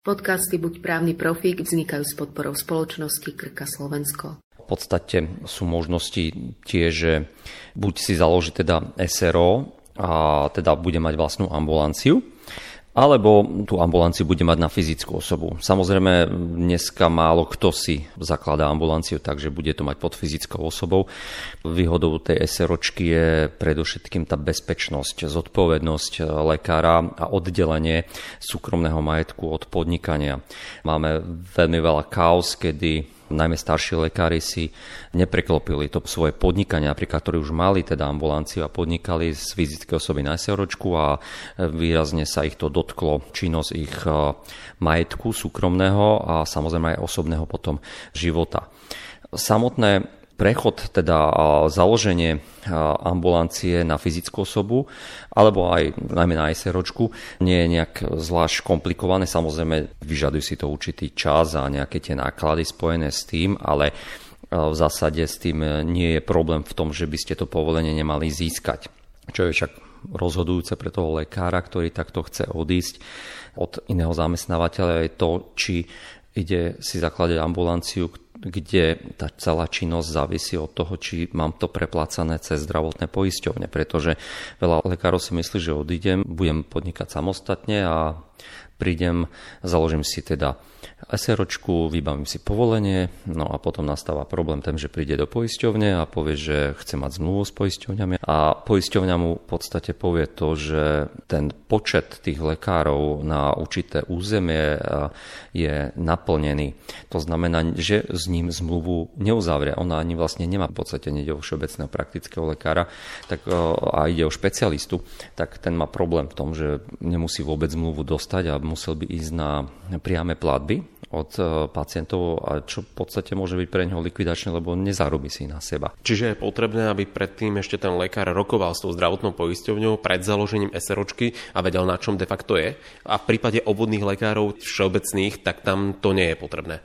Podcasty Buď právny profík vznikajú s podporou spoločnosti Krka Slovensko. V podstate sú možnosti tie, že buď si založí teda SRO a teda bude mať vlastnú ambulanciu, alebo tú ambulanciu bude mať na fyzickú osobu. Samozrejme, dneska málo kto si zakladá ambulanciu, takže bude to mať pod fyzickou osobou. Výhodou tej SROčky je predovšetkým tá bezpečnosť, zodpovednosť lekára a oddelenie súkromného majetku od podnikania. Máme veľmi veľa kaos, kedy najmä starší lekári si nepreklopili to svoje podnikanie, napríklad, ktorí už mali teda ambulanciu a podnikali z fyzické osoby na SROčku a výrazne sa ich to dotklo činnosť ich e, majetku súkromného a samozrejme aj osobného potom života. Samotné prechod, teda založenie ambulancie na fyzickú osobu, alebo aj najmä na SROčku, nie je nejak zvlášť komplikované. Samozrejme, vyžadujú si to určitý čas a nejaké tie náklady spojené s tým, ale v zásade s tým nie je problém v tom, že by ste to povolenie nemali získať. Čo je však rozhodujúce pre toho lekára, ktorý takto chce odísť od iného zamestnávateľa, je to, či ide si zakladať ambulanciu, kde tá celá činnosť závisí od toho, či mám to preplácané cez zdravotné poisťovne, pretože veľa lekárov si myslí, že odídem, budem podnikať samostatne a prídem, založím si teda SROčku, vybavím si povolenie, no a potom nastáva problém ten, že príde do poisťovne a povie, že chce mať zmluvu s poisťovňami a poisťovňa mu v podstate povie to, že ten počet tých lekárov na určité územie je naplnený. To znamená, že s ním zmluvu neuzavrie. Ona ani vlastne nemá v podstate nejde o všeobecného praktického lekára tak, a ide o špecialistu, tak ten má problém v tom, že nemusí vôbec zmluvu dostať a musel by ísť na priame platby od e, pacientov, a čo v podstate môže byť pre neho likvidačné, lebo nezarobí si na seba. Čiže je potrebné, aby predtým ešte ten lekár rokoval s tou zdravotnou poisťovňou pred založením SROčky a vedel, na čom de facto je. A v prípade obvodných lekárov všeobecných, tak tam to nie je potrebné.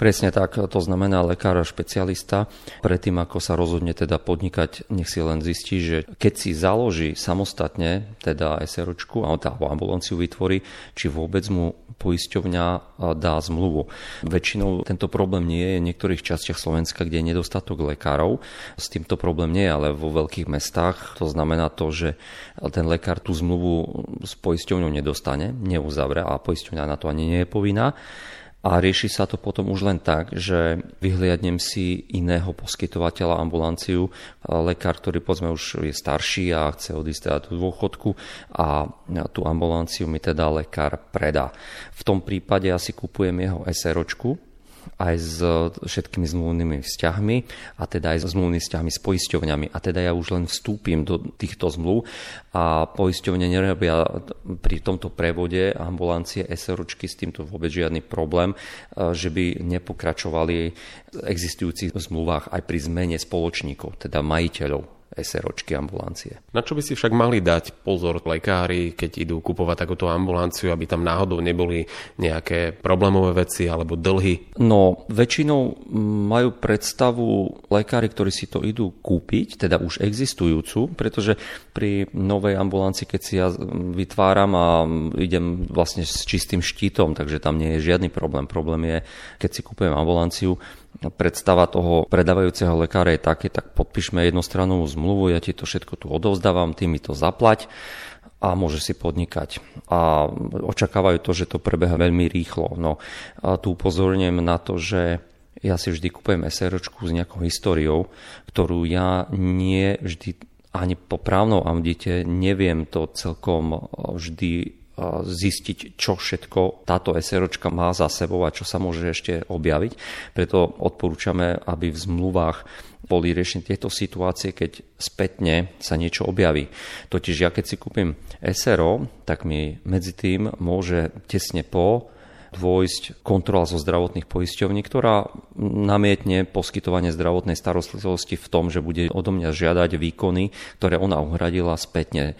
Presne tak, to znamená lekár a špecialista. Predtým, ako sa rozhodne teda podnikať, nech si len zistí, že keď si založí samostatne teda SROčku alebo ambulanciu vytvorí, či vôbec mu poisťovňa dá zmluvu. Väčšinou tento problém nie je v niektorých častiach Slovenska, kde je nedostatok lekárov. S týmto problém nie je, ale vo veľkých mestách to znamená to, že ten lekár tú zmluvu s poisťovňou nedostane, neuzavre a poisťovňa na to ani nie je povinná a rieši sa to potom už len tak, že vyhliadnem si iného poskytovateľa ambulanciu, lekár, ktorý povedzme už je starší a chce odísť teda tú dôchodku a tú ambulanciu mi teda lekár predá. V tom prípade ja si kupujem jeho SROčku, aj s všetkými zmluvnými vzťahmi a teda aj s zmluvnými vzťahmi s poisťovňami. A teda ja už len vstúpim do týchto zmluv a poisťovne nerobia pri tomto prevode ambulancie SROčky s týmto vôbec žiadny problém, e, že by nepokračovali v existujúcich zmluvách aj pri zmene spoločníkov, teda majiteľov SROčky ambulancie. Na čo by si však mali dať pozor lekári, keď idú kupovať takúto ambulanciu, aby tam náhodou neboli nejaké problémové veci alebo dlhy? No, väčšinou majú predstavu lekári, ktorí si to idú kúpiť, teda už existujúcu, pretože pri novej ambulancii, keď si ja vytváram a idem vlastne s čistým štítom, takže tam nie je žiadny problém. Problém je, keď si kúpujem ambulanciu, predstava toho predávajúceho lekára je také, tak podpíšme jednostrannovú zmluvu, ja ti to všetko tu odovzdávam, ty mi to zaplať a môže si podnikať. A očakávajú to, že to prebeha veľmi rýchlo. No a tu upozorňujem na to, že ja si vždy kupujem SROčku s nejakou históriou, ktorú ja nie vždy ani po právnom audite neviem to celkom vždy zistiť, čo všetko táto SROčka má za sebou a čo sa môže ešte objaviť. Preto odporúčame, aby v zmluvách boli riešené tieto situácie, keď spätne sa niečo objaví. Totiž ja keď si kúpim SRO, tak mi medzi tým môže tesne po dôjsť kontrola zo zdravotných poisťovní, ktorá namietne poskytovanie zdravotnej starostlivosti v tom, že bude odo mňa žiadať výkony, ktoré ona uhradila spätne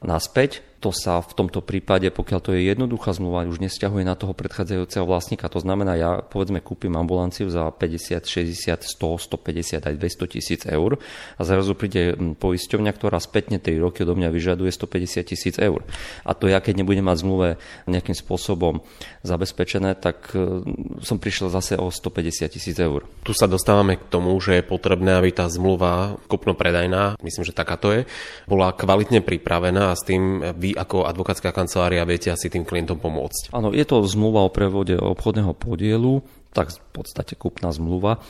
naspäť to sa v tomto prípade, pokiaľ to je jednoduchá zmluva, už nesťahuje na toho predchádzajúceho vlastníka. To znamená, ja povedzme kúpim ambulanciu za 50, 60, 100, 150 aj 200 tisíc eur a zrazu príde poisťovňa, ktorá spätne 3 roky odo mňa vyžaduje 150 tisíc eur. A to ja, keď nebudem mať zmluve nejakým spôsobom zabezpečené, tak e, som prišiel zase o 150 tisíc eur. Tu sa dostávame k tomu, že je potrebné, aby tá zmluva kupno-predajná, myslím, že takáto je, bola kvalitne pripravená a s tým vy ako advokátska kancelária viete asi tým klientom pomôcť. Áno, je to zmluva o prevode obchodného podielu, tak v podstate kúpna zmluva,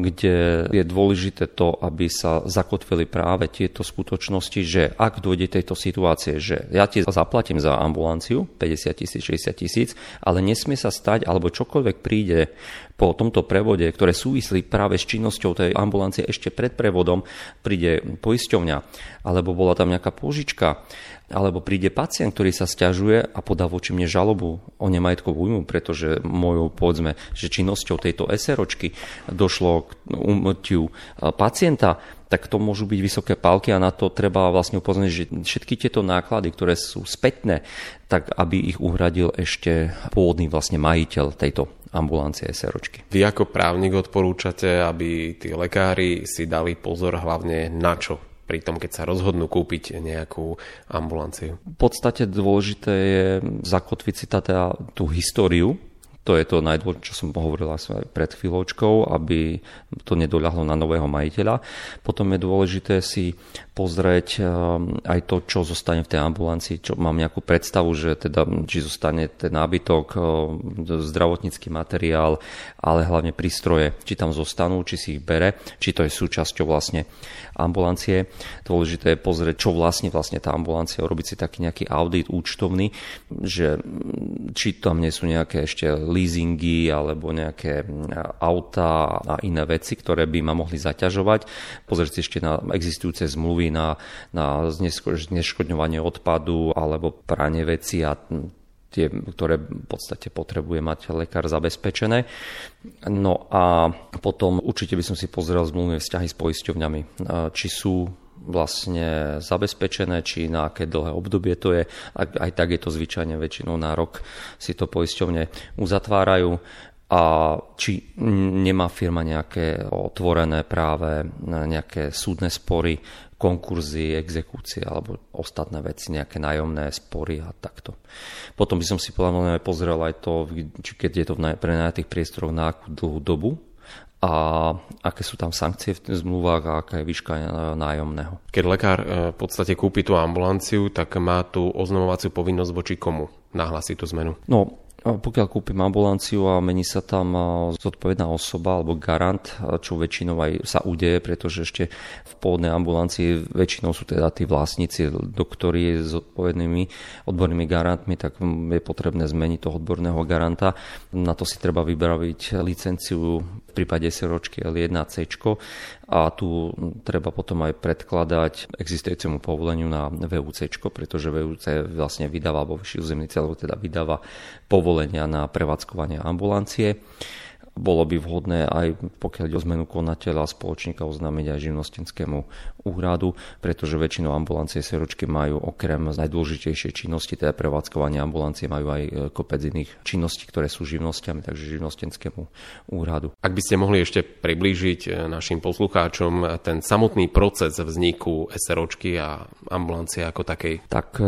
kde je dôležité to, aby sa zakotvili práve tieto skutočnosti, že ak dôjde tejto situácie, že ja ti zaplatím za ambulanciu 50 tisíc, 60 tisíc, ale nesmie sa stať, alebo čokoľvek príde po tomto prevode, ktoré súvislí práve s činnosťou tej ambulancie ešte pred prevodom, príde poisťovňa, alebo bola tam nejaká požička, alebo príde pacient, ktorý sa stiažuje a podá voči mne žalobu o nemajetkovú újmu, pretože mojou, povedzme, že činnosťou tejto SROčky došlo k umrtiu pacienta, tak to môžu byť vysoké palky a na to treba vlastne upozorniť, že všetky tieto náklady, ktoré sú spätné, tak aby ich uhradil ešte pôvodný vlastne majiteľ tejto ambulancie SROčky. Vy ako právnik odporúčate, aby tí lekári si dali pozor hlavne na čo? pri tom, keď sa rozhodnú kúpiť nejakú ambulanciu? V podstate dôležité je zakotviť si teda tú históriu to je to najdôležitejšie, čo som hovoril aj pred chvíľočkou, aby to nedoľahlo na nového majiteľa. Potom je dôležité si pozrieť ehm, aj to, čo zostane v tej ambulancii, čo mám nejakú predstavu, že teda, či zostane ten nábytok, ehm, zdravotnícky materiál, ale hlavne prístroje, či tam zostanú, či si ich bere, či to je súčasťou vlastne ambulancie. Dôležité je pozrieť, čo vlastne vlastne tá ambulancia, urobiť si taký nejaký audit účtovný, že či tam nie sú nejaké ešte leasingy alebo nejaké auta a iné veci, ktoré by ma mohli zaťažovať. Pozrieť si ešte na existujúce zmluvy na, na zneškodňovanie odpadu alebo pranie veci a tie, ktoré v podstate potrebuje mať lekár zabezpečené. No a potom určite by som si pozrel zmluvné vzťahy s poisťovňami, či sú vlastne zabezpečené, či na aké dlhé obdobie to je. Aj tak je to zvyčajne väčšinou na rok si to poisťovne uzatvárajú a či nemá firma nejaké otvorené práve nejaké súdne spory, konkurzy, exekúcie alebo ostatné veci, nejaké nájomné spory a takto. Potom by som si podľa pozrel aj to, či keď je to v prenajatých priestoroch na akú dlhú dobu, a aké sú tam sankcie v zmluvách a aká je výška nájomného. Keď lekár e, v podstate kúpi tú ambulanciu, tak má tú oznamovaciu povinnosť voči komu nahlásiť tú zmenu? No, pokiaľ kúpim ambulanciu a mení sa tam zodpovedná osoba alebo garant, čo väčšinou aj sa udeje, pretože ešte v pôvodnej ambulancii väčšinou sú teda tí vlastníci, doktori s odpovednými odbornými garantmi, tak je potrebné zmeniť toho odborného garanta. Na to si treba vybraviť licenciu v prípade SROčky L1C a tu treba potom aj predkladať existujúcemu povoleniu na VUC, pretože VUC vlastne vydáva, alebo vyšší územný cel teda vydáva povolenia na prevádzkovanie ambulancie. Bolo by vhodné aj pokiaľ ide o zmenu konateľa spoločníka oznámiť aj živnostenskému úradu, pretože väčšinou ambulancie seročky majú okrem najdôležitejšej činnosti, teda prevádzkovanie ambulancie, majú aj e, kopec iných činností, ktoré sú živnostiami, takže živnostenskému úradu. Ak by ste mohli ešte priblížiť e, našim poslucháčom ten samotný proces vzniku SROčky a ambulancie ako takej? Tak e,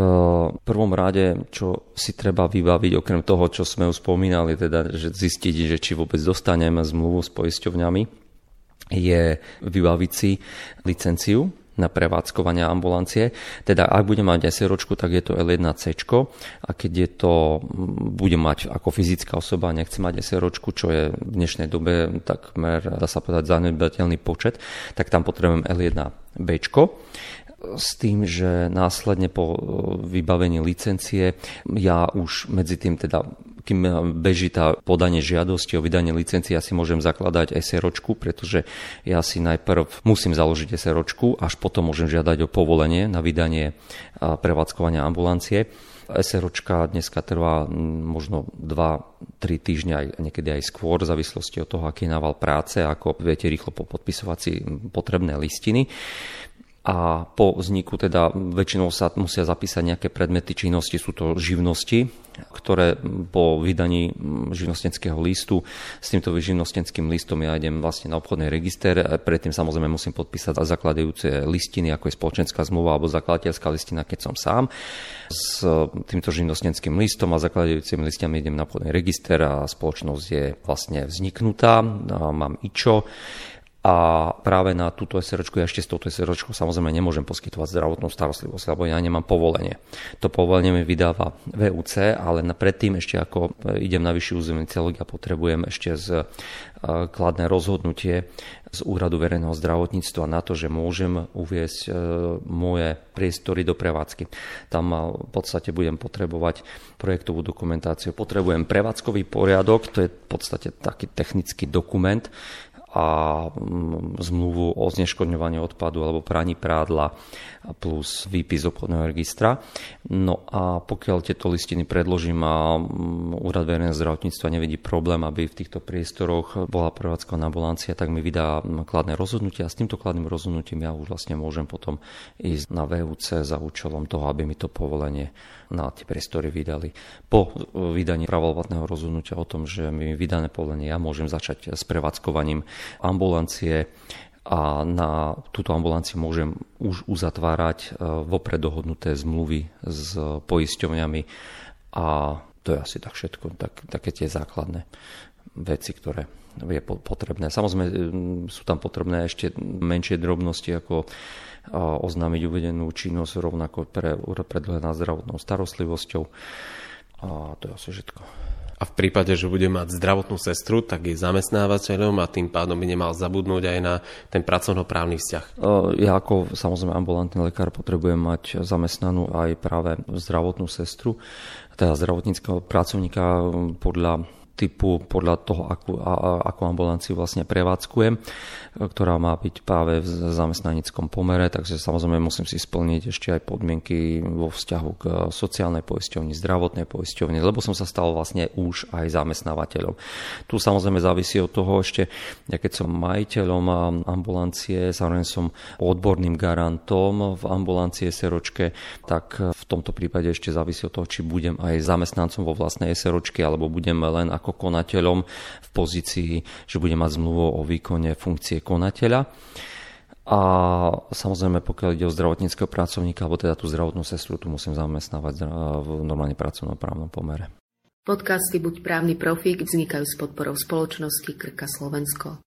v prvom rade, čo si treba vybaviť, okrem toho, čo sme už spomínali, teda že zistiť, že či vôbec dostaneme zmluvu s poisťovňami, je vybaviť si licenciu na prevádzkovanie ambulancie. Teda ak budem mať SROčku, tak je to L1C a keď je to, budem mať ako fyzická osoba, nechce mať SROčku, čo je v dnešnej dobe takmer, dá sa povedať, zanedbateľný počet, tak tam potrebujem L1B s tým, že následne po vybavení licencie ja už medzi tým teda kým beží tá podanie žiadosti o vydanie licencie, ja si môžem zakladať SROčku, pretože ja si najprv musím založiť SROčku, až potom môžem žiadať o povolenie na vydanie prevádzkovania ambulancie. SROčka dneska trvá možno 2-3 týždňa, niekedy aj skôr, v závislosti od toho, aký je nával práce, ako viete rýchlo podpisovať si potrebné listiny. A po vzniku teda väčšinou sa musia zapísať nejaké predmety činnosti, sú to živnosti, ktoré po vydaní živnostenského listu s týmto živnostenským listom ja idem vlastne na obchodný register, predtým samozrejme musím podpísať zakladajúce listiny, ako je spoločenská zmluva alebo zakladateľská listina, keď som sám. S týmto živnostenským listom a zakladajúcimi listami idem na obchodný register a spoločnosť je vlastne vzniknutá, mám IČO, a práve na túto SROčku, ja ešte s touto SROčkou samozrejme nemôžem poskytovať zdravotnú starostlivosť, lebo ja nemám povolenie. To povolenie mi vydáva VUC, ale predtým ešte ako idem na vyšší územný celok, ja potrebujem ešte z e, kladné rozhodnutie z Úradu verejného zdravotníctva na to, že môžem uviesť e, moje priestory do prevádzky. Tam v podstate budem potrebovať projektovú dokumentáciu. Potrebujem prevádzkový poriadok, to je v podstate taký technický dokument, a mm, zmluvu o zneškodňovaní odpadu alebo praní prádla plus výpis obchodného registra. No a pokiaľ tieto listiny predložím a mm, Úrad verejného zdravotníctva nevidí problém, aby v týchto priestoroch bola prevádzkovaná ambulancia, tak mi vydá mm, kladné rozhodnutie a s týmto kladným rozhodnutím ja už vlastne môžem potom ísť na VUC za účelom toho, aby mi to povolenie na tie priestory vydali. Po vydaní pravoplatného rozhodnutia o tom, že mi vydané povolenie, ja môžem začať s prevádzkovaním ambulancie a na túto ambulanciu môžem už uzatvárať e, vopred dohodnuté zmluvy s poisťovňami a to je asi tak všetko, tak, také tie základné veci, ktoré je potrebné. Samozrejme sú tam potrebné ešte menšie drobnosti ako oznámiť uvedenú činnosť rovnako pre nad zdravotnou starostlivosťou. A to je asi všetko. A v prípade, že bude mať zdravotnú sestru, tak je zamestnávateľom a tým pádom by nemal zabudnúť aj na ten pracovnoprávny vzťah. Ja ako samozrejme ambulantný lekár potrebujem mať zamestnanú aj práve zdravotnú sestru, teda zdravotníckého pracovníka podľa typu podľa toho, akú, akú ambulanciu vlastne prevádzkujem, ktorá má byť práve v zamestnanickom pomere, takže samozrejme musím si splniť ešte aj podmienky vo vzťahu k sociálnej poisťovni, zdravotnej poisťovni, lebo som sa stal vlastne už aj zamestnávateľom. Tu samozrejme závisí od toho ešte, ja keď som majiteľom ambulancie, zároveň som odborným garantom v ambulancie seročke, tak v tomto prípade ešte závisí od toho, či budem aj zamestnancom vo vlastnej seročke, alebo budem len ako konateľom v pozícii, že bude mať zmluvu o výkone funkcie konateľa. A samozrejme, pokiaľ ide o zdravotníckého pracovníka, alebo teda tú zdravotnú sestru, tu musím zamestnávať v normálne pracovnom právnom pomere. Podcasty Buď právny profík vznikajú s podporou spoločnosti Krka Slovensko.